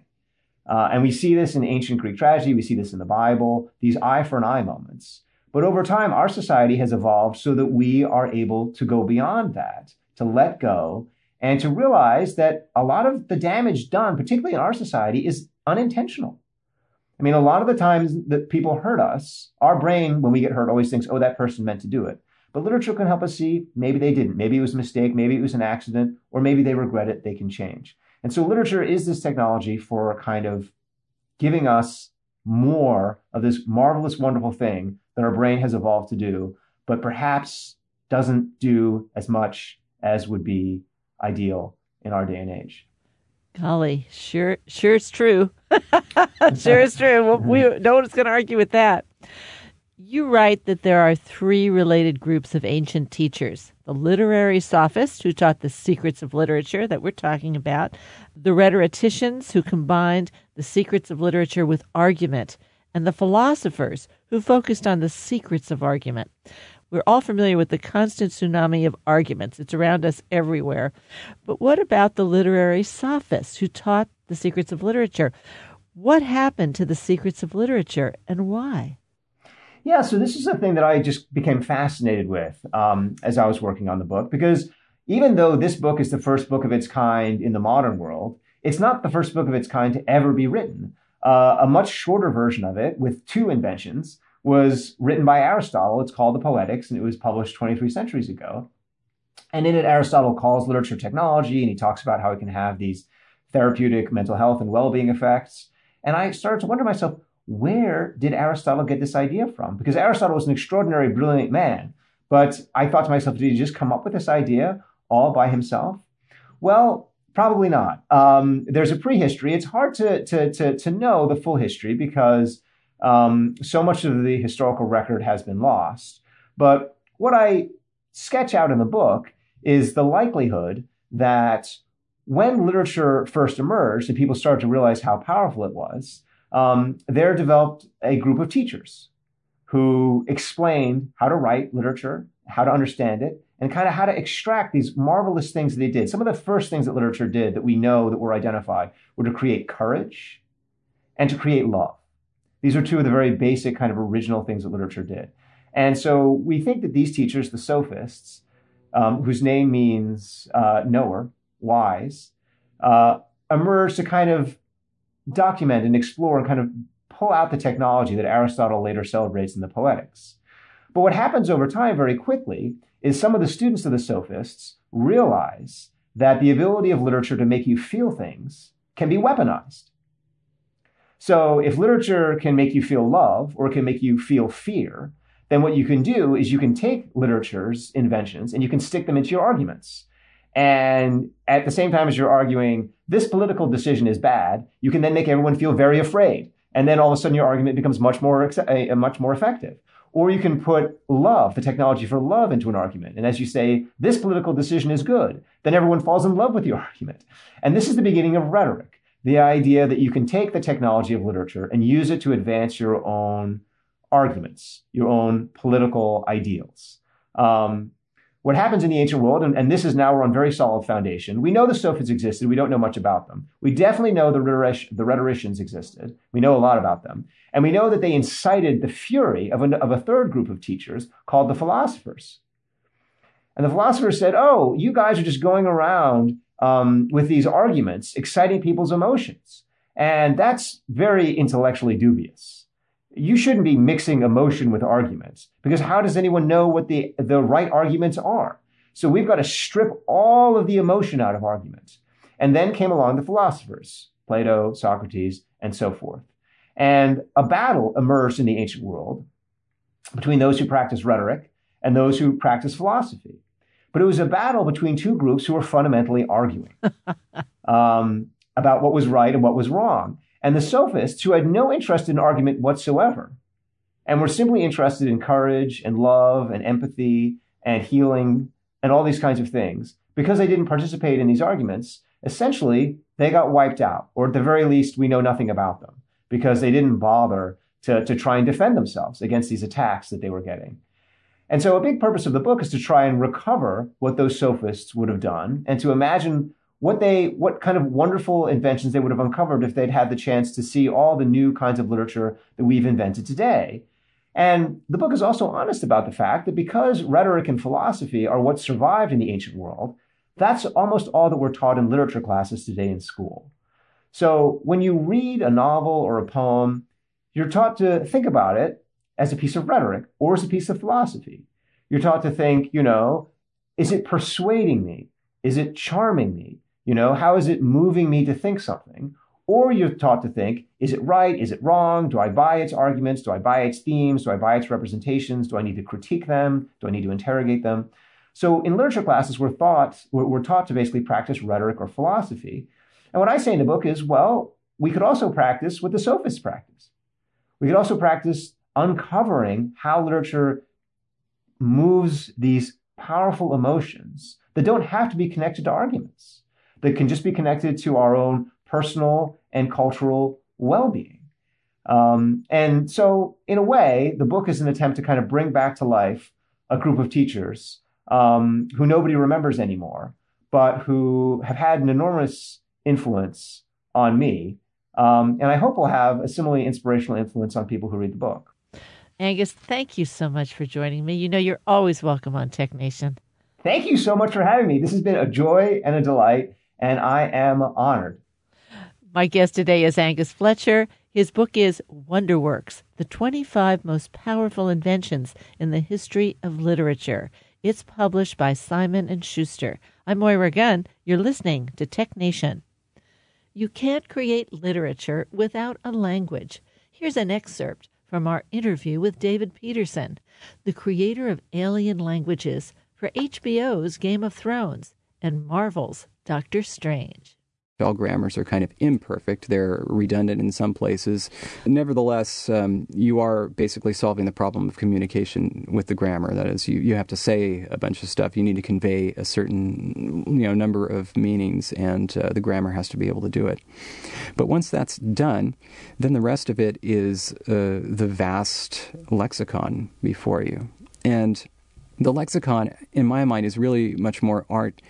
Uh, and we see this in ancient Greek tragedy, we see this in the Bible, these eye for an eye moments. But over time, our society has evolved so that we are able to go beyond that, to let go, and to realize that a lot of the damage done, particularly in our society, is unintentional. I mean, a lot of the times that people hurt us, our brain, when we get hurt, always thinks, oh, that person meant to do it. But literature can help us see maybe they didn't. Maybe it was a mistake. Maybe it was an accident. Or maybe they regret it. They can change. And so literature is this technology for kind of giving us more of this marvelous, wonderful thing that our brain has evolved to do, but perhaps doesn't do as much as would be ideal in our day and age. Golly, sure, sure it's true. sure it's true. We, no one's going to argue with that. You write that there are three related groups of ancient teachers the literary sophists, who taught the secrets of literature that we're talking about, the rhetoricians, who combined the secrets of literature with argument, and the philosophers, who focused on the secrets of argument. We're all familiar with the constant tsunami of arguments. It's around us everywhere. But what about the literary sophists who taught the secrets of literature? What happened to the secrets of literature and why? Yeah, so this is a thing that I just became fascinated with um, as I was working on the book because even though this book is the first book of its kind in the modern world, it's not the first book of its kind to ever be written. Uh, a much shorter version of it with two inventions was written by Aristotle. It's called the Poetics, and it was published 23 centuries ago. And in it, Aristotle calls literature technology, and he talks about how it can have these therapeutic mental health and well-being effects. And I started to wonder myself, where did Aristotle get this idea from? Because Aristotle was an extraordinary, brilliant man. But I thought to myself, did he just come up with this idea all by himself? Well, probably not. Um, there's a prehistory. It's hard to, to, to, to know the full history because um, so much of the historical record has been lost. But what I sketch out in the book is the likelihood that when literature first emerged and people started to realize how powerful it was, um, there developed a group of teachers who explained how to write literature, how to understand it, and kind of how to extract these marvelous things that they did. Some of the first things that literature did that we know that were identified were to create courage and to create love. These are two of the very basic kind of original things that literature did. And so we think that these teachers, the sophists, um, whose name means uh, knower, wise, uh, emerged to kind of document and explore and kind of pull out the technology that Aristotle later celebrates in the Poetics. But what happens over time very quickly is some of the students of the sophists realize that the ability of literature to make you feel things can be weaponized. So if literature can make you feel love or can make you feel fear, then what you can do is you can take literature's inventions and you can stick them into your arguments. And at the same time as you're arguing, this political decision is bad, you can then make everyone feel very afraid. And then all of a sudden your argument becomes much more, much more effective. Or you can put love, the technology for love, into an argument. And as you say, this political decision is good, then everyone falls in love with your argument. And this is the beginning of rhetoric the idea that you can take the technology of literature and use it to advance your own arguments, your own political ideals. Um, what happens in the ancient world, and, and, this is now we're on very solid foundation. We know the sophists existed. We don't know much about them. We definitely know the, rhetoric, the rhetoricians existed. We know a lot about them. And we know that they incited the fury of, of a third group of teachers called the philosophers. And the philosophers said, Oh, you guys are just going around um, with these arguments, exciting people's emotions. And that's very intellectually dubious. You shouldn't be mixing emotion with arguments because how does anyone know what the, the right arguments are? So we've got to strip all of the emotion out of arguments. And then came along the philosophers, Plato, Socrates, and so forth. And a battle emerged in the ancient world between those who practice rhetoric and those who practice philosophy. But it was a battle between two groups who were fundamentally arguing um, about what was right and what was wrong. And the sophists, who had no interest in argument whatsoever, and were simply interested in courage and love and empathy and healing and all these kinds of things, because they didn't participate in these arguments, essentially they got wiped out, or at the very least, we know nothing about them because they didn't bother to, to try and defend themselves against these attacks that they were getting. And so a big purpose of the book is to try and recover what those sophists would have done and to imagine what they what kind of wonderful inventions they would have uncovered if they'd had the chance to see all the new kinds of literature that we've invented today. And the book is also honest about the fact that because rhetoric and philosophy are what survived in the ancient world, that's almost all that we're taught in literature classes today in school. So when you read a novel or a poem, you're taught to think about it as a piece of rhetoric or as a piece of philosophy. You're taught to think, you know, is it persuading me? Is it charming me? You know, how is it moving me to think something? Or you're taught to think, is it right? Is it wrong? Do I buy its arguments? Do I buy its themes? Do I buy its representations? Do I need to critique them? Do I need to interrogate them? So in literature classes, we're, thought, we're, taught to basically practice rhetoric or philosophy. And what I say in the book is, well, we could also practice what the sophists practice. We could also practice uncovering how literature moves these powerful emotions that don't have to be connected to arguments, that can just be connected to our own personal and cultural well being. Um, and so, in a way, the book is an attempt to kind of bring back to life a group of teachers um, who nobody remembers anymore, but who have had an enormous influence on me. Um, and I hope will have a similarly inspirational influence on people who read the book. Angus, thank you so much for joining me. You know you're always welcome on Tech Nation. Thank you so much for having me. This has been a joy and a delight, and I am honored. My guest today is Angus Fletcher. His book is Wonderworks The 25 Most Powerful Inventions in the History of Literature. It's published by Simon and Schuster. I'm Moira Gunn. You're listening to Tech Nation. You can't create literature without a language. Here's an excerpt from our interview with David Peterson, the creator of Alien Languages for HBO's Game of Thrones and Marvel's Doctor Strange. All grammars are kind of imperfect. They're redundant in some places. Nevertheless, um, you are basically solving the problem of communication with the grammar. That is, you, you have to say a bunch of stuff. You need to convey a certain you know number of meanings, and uh, the grammar has to be able to do it. But once that's done, then the rest of it is uh, the vast lexicon before you. And the lexicon, in my mind, is really much more art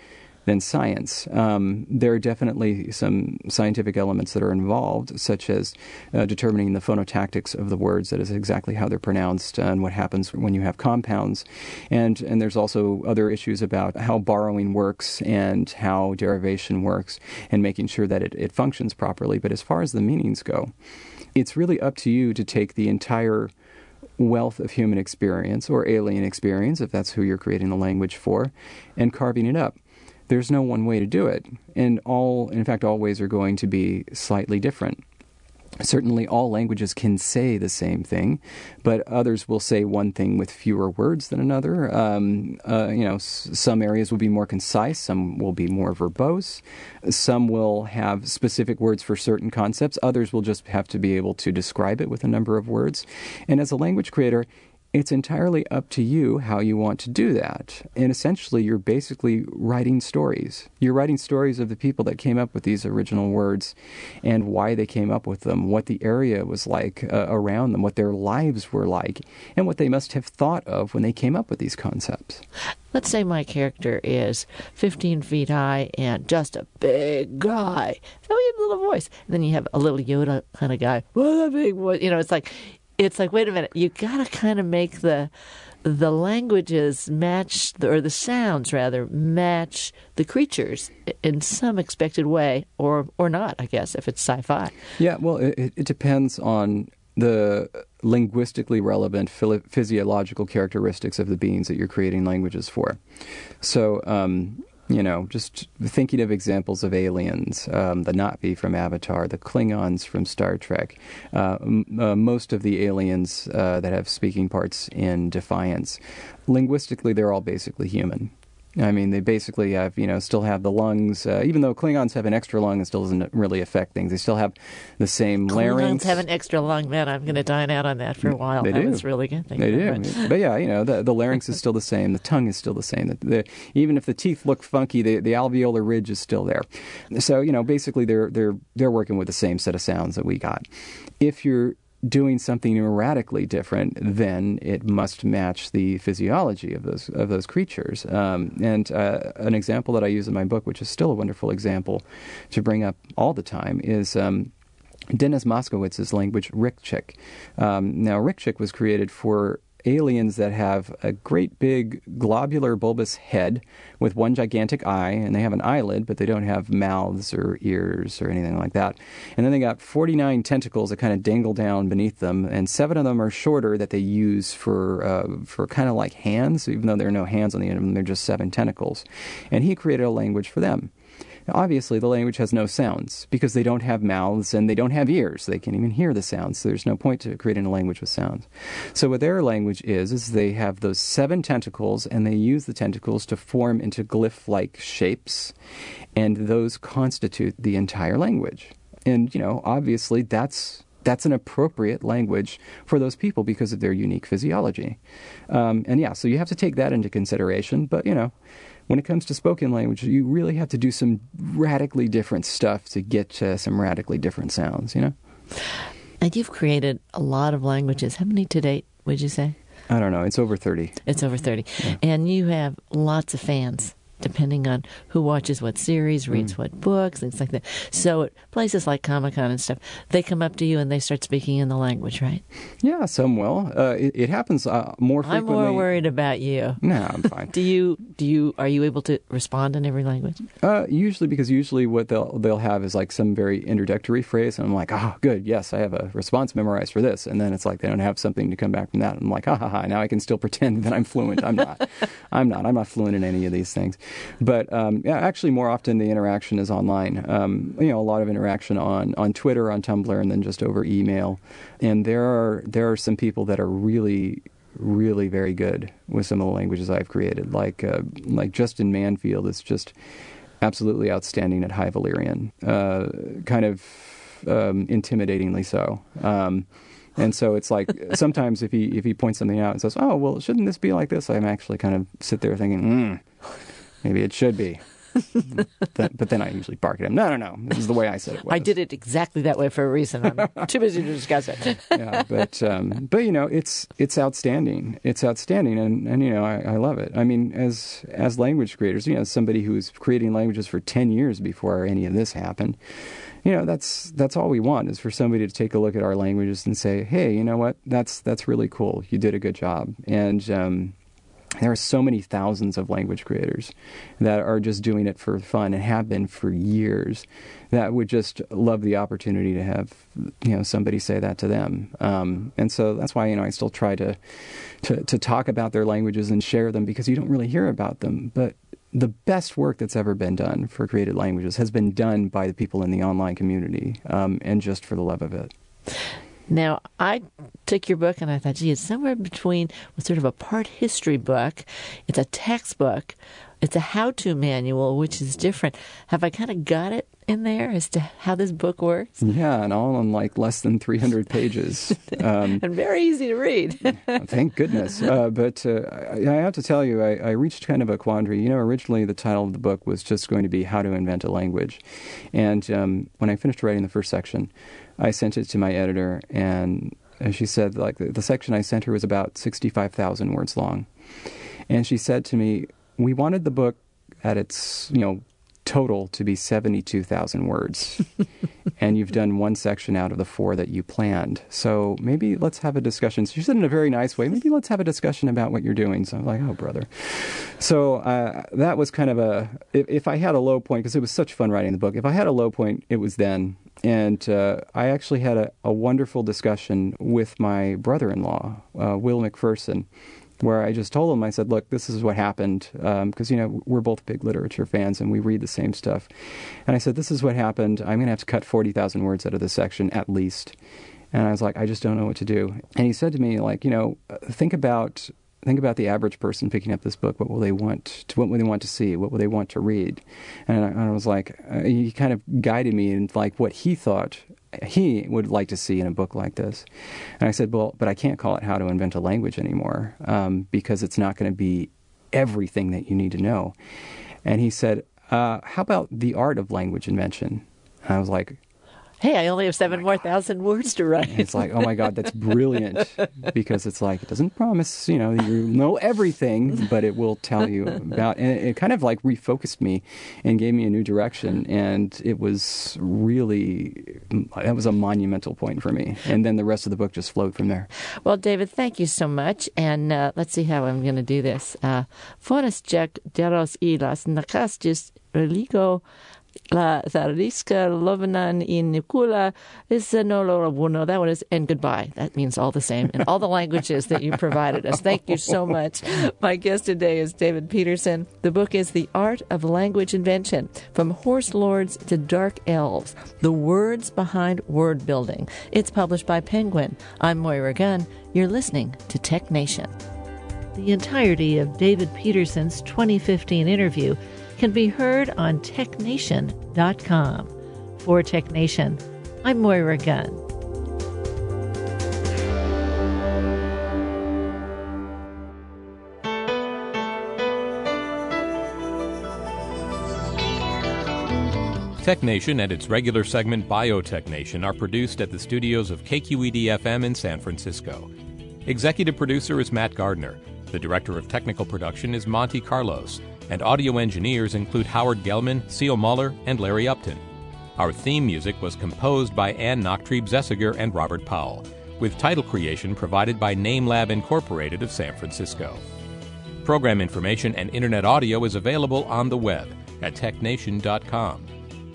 than science. Um, there are definitely some scientific elements that are involved, such as uh, determining the phonotactics of the words, that is exactly how they're pronounced and what happens when you have compounds. And, and there's also other issues about how borrowing works and how derivation works and making sure that it, it functions properly. But as far as the meanings go, it's really up to you to take the entire wealth of human experience or alien experience, if that's who you're creating the language for, and carving it up. There's no one way to do it, and all, in fact, all ways are going to be slightly different certainly all languages can say the same thing, but others will say one thing with fewer words than another. Um, uh, you know, s- some areas will be more concise, some will be more verbose, some will have specific words for certain concepts, others will just have to be able to describe it with a number of words. And as a language creator, it's entirely up to you how you want to do that. And essentially, you're basically writing stories. You're writing stories of the people that came up with these original words and why they came up with them, what the area was like uh, around them, what their lives were like, and what they must have thought of when they came up with these concepts. Let's say my character is 15 feet high and just a big guy. So you have a little voice. And then you have a little Yoda kind of guy. What a big voice. You know, it's like, it's like, wait a minute. You got to kind of make the the languages match, the, or the sounds rather, match the creatures in some expected way, or or not, I guess, if it's sci-fi. Yeah, well, it, it depends on the linguistically relevant physiological characteristics of the beings that you're creating languages for. So, um, you know, just thinking of examples of aliens, um, the Na'vi from Avatar, the Klingons from Star Trek, uh, m- uh, most of the aliens uh, that have speaking parts in Defiance, linguistically, they're all basically human. I mean, they basically have, you know, still have the lungs. Uh, even though Klingons have an extra lung, it still doesn't really affect things. They still have the same Klingons larynx. Klingons have an extra lung, man. I'm going to dine out on that for a while. They that do. was really good. Thank They do, but yeah, you know, the, the larynx is still the same, the tongue is still the same. The, the, even if the teeth look funky, the, the alveolar ridge is still there. So you know, basically, they're they're they're working with the same set of sounds that we got. If you're doing something radically different, then it must match the physiology of those of those creatures. Um, and uh, an example that I use in my book, which is still a wonderful example to bring up all the time, is. Um, Dennis Moskowitz's language, Rikchik. Um, now, Rikchik was created for aliens that have a great big globular bulbous head with one gigantic eye, and they have an eyelid, but they don't have mouths or ears or anything like that. And then they got 49 tentacles that kind of dangle down beneath them, and seven of them are shorter that they use for uh, for kind of like hands, even though there are no hands on the end of them, they're just seven tentacles. And he created a language for them. Obviously, the language has no sounds because they don't have mouths and they don't have ears. They can't even hear the sounds. So there's no point to creating a language with sounds. So what their language is is they have those seven tentacles and they use the tentacles to form into glyph-like shapes, and those constitute the entire language. And you know, obviously, that's that's an appropriate language for those people because of their unique physiology. Um, and yeah, so you have to take that into consideration. But you know, when it comes to spoken language, you really have to do some radically different stuff to get uh, some radically different sounds, you know? And you've created a lot of languages. How many to date, would you say? I don't know. It's over 30. It's over 30. And you have lots of fans, depending on who watches what series, reads Mm. what books, things like that. So at places like Comic Con and stuff, they come up to you and they start speaking in the language, right? Yeah, some will. Uh, it, it happens uh, more frequently. I'm more worried about you. No, I'm fine. Do you do you are you able to respond in every language? Uh, usually, because usually what they'll they'll have is like some very introductory phrase, and I'm like, oh, good, yes, I have a response memorized for this, and then it's like they don't have something to come back from that. I'm like, ha ha ha! Now I can still pretend that I'm fluent. I'm not. I'm not. I'm not fluent in any of these things. But um, yeah, actually, more often the interaction is online. Um, you know, a lot of interaction on on Twitter, on Tumblr, and then just over email. And there are there are some people that are really really very good with some of the languages I've created. Like uh, like Justin Manfield is just absolutely outstanding at High Valyrian, uh, kind of um, intimidatingly so. Um, and so it's like sometimes if he if he points something out and says, "Oh, well, shouldn't this be like this?" I'm actually kind of sit there thinking, mm, maybe it should be. but then I usually bark at him. No, no, no. This is the way I said it. Was. I did it exactly that way for a reason. I'm too busy to discuss it. yeah, but um, but you know, it's it's outstanding. It's outstanding, and, and you know, I, I love it. I mean, as as language creators, you know, somebody who was creating languages for ten years before any of this happened you know that's that's all we want is for somebody to take a look at our languages and say hey you know what that's that's really cool you did a good job and um, there are so many thousands of language creators that are just doing it for fun and have been for years that would just love the opportunity to have you know somebody say that to them um, and so that's why you know I still try to, to to talk about their languages and share them because you don't really hear about them but the best work that's ever been done for created languages has been done by the people in the online community um, and just for the love of it. Now, I took your book and I thought, gee, it's somewhere between sort of a part history book, it's a textbook, it's a how to manual, which is different. Have I kind of got it in there as to how this book works? Yeah, and all in like less than 300 pages. Um, and very easy to read. thank goodness. Uh, but uh, I, I, have to tell you, I, I, reached kind of a quandary. You know, originally the title of the book was just going to be How to Invent a Language. And um, when I finished writing the first section, I sent it to my editor, and she said, like, the, the section I sent her was about 65,000 words long. And she said to me, We wanted the book at its, you know, total to be 72,000 words. and you've done one section out of the four that you planned. So maybe let's have a discussion. So she said in a very nice way, maybe let's have a discussion about what you're doing. So I'm like, oh, brother. So uh, that was kind of a, if, if I had a low point, because it was such fun writing the book, if I had a low point, it was then. And uh, I actually had a, a, wonderful discussion with my brother in law, uh, Will McPherson where I just told him, I said, look, this is what happened, because, um, you know, we're both big literature fans and we read the same stuff. And I said, this is what happened. I'm going to have to cut 40,000 words out of this section at least. And I was like, I just don't know what to do. And he said to me, like, you know, think about think about the average person picking up this book. What will they want? To, what will they want to see? What will they want to read? And I, and I was like, uh, he kind of guided me in like what he thought he would like to see in a book like this. And I said, well, but I can't call it How to Invent a Language anymore um, because it's not going to be everything that you need to know. And he said, uh, how about the art of language invention? And I was like, hey, I only have seven oh more God. thousand words to write. it's like, oh my God, that's brilliant because it's like, it doesn't promise, you know, you know everything, but it will tell you about, and it, it, kind of like refocused me and gave me a new direction. And it was really, that was a monumental point for me. And then the rest of the book just flowed from there. Well, David, thank you so much. And uh, let's see how I'm going to do this. Uh, Jack Deros Ilas Nakastis Religo La Zariska Lovenan in Nikula is a no bueno. That one is and goodbye. That means all the same in all the languages that you provided us. Thank you so much. My guest today is David Peterson. The book is The Art of Language Invention From Horse Lords to Dark Elves The Words Behind World Building. It's published by Penguin. I'm Moira Gunn. You're listening to Tech Nation. The entirety of David Peterson's 2015 interview can be heard on technation.com. For TechNation, I'm Moira Gunn. TechNation and its regular segment Biotech Nation are produced at the studios of KQED FM in San Francisco. Executive producer is Matt Gardner. The director of technical production is Monty Carlos and audio engineers include Howard Gelman, Seal Muller, and Larry Upton. Our theme music was composed by Ann Nachtrieb Zessiger and Robert Powell, with title creation provided by NameLab Incorporated of San Francisco. Program information and internet audio is available on the web at technation.com.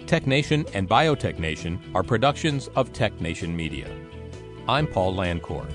TechNation and BiotechNation are productions of TechNation Media. I'm Paul Landcore.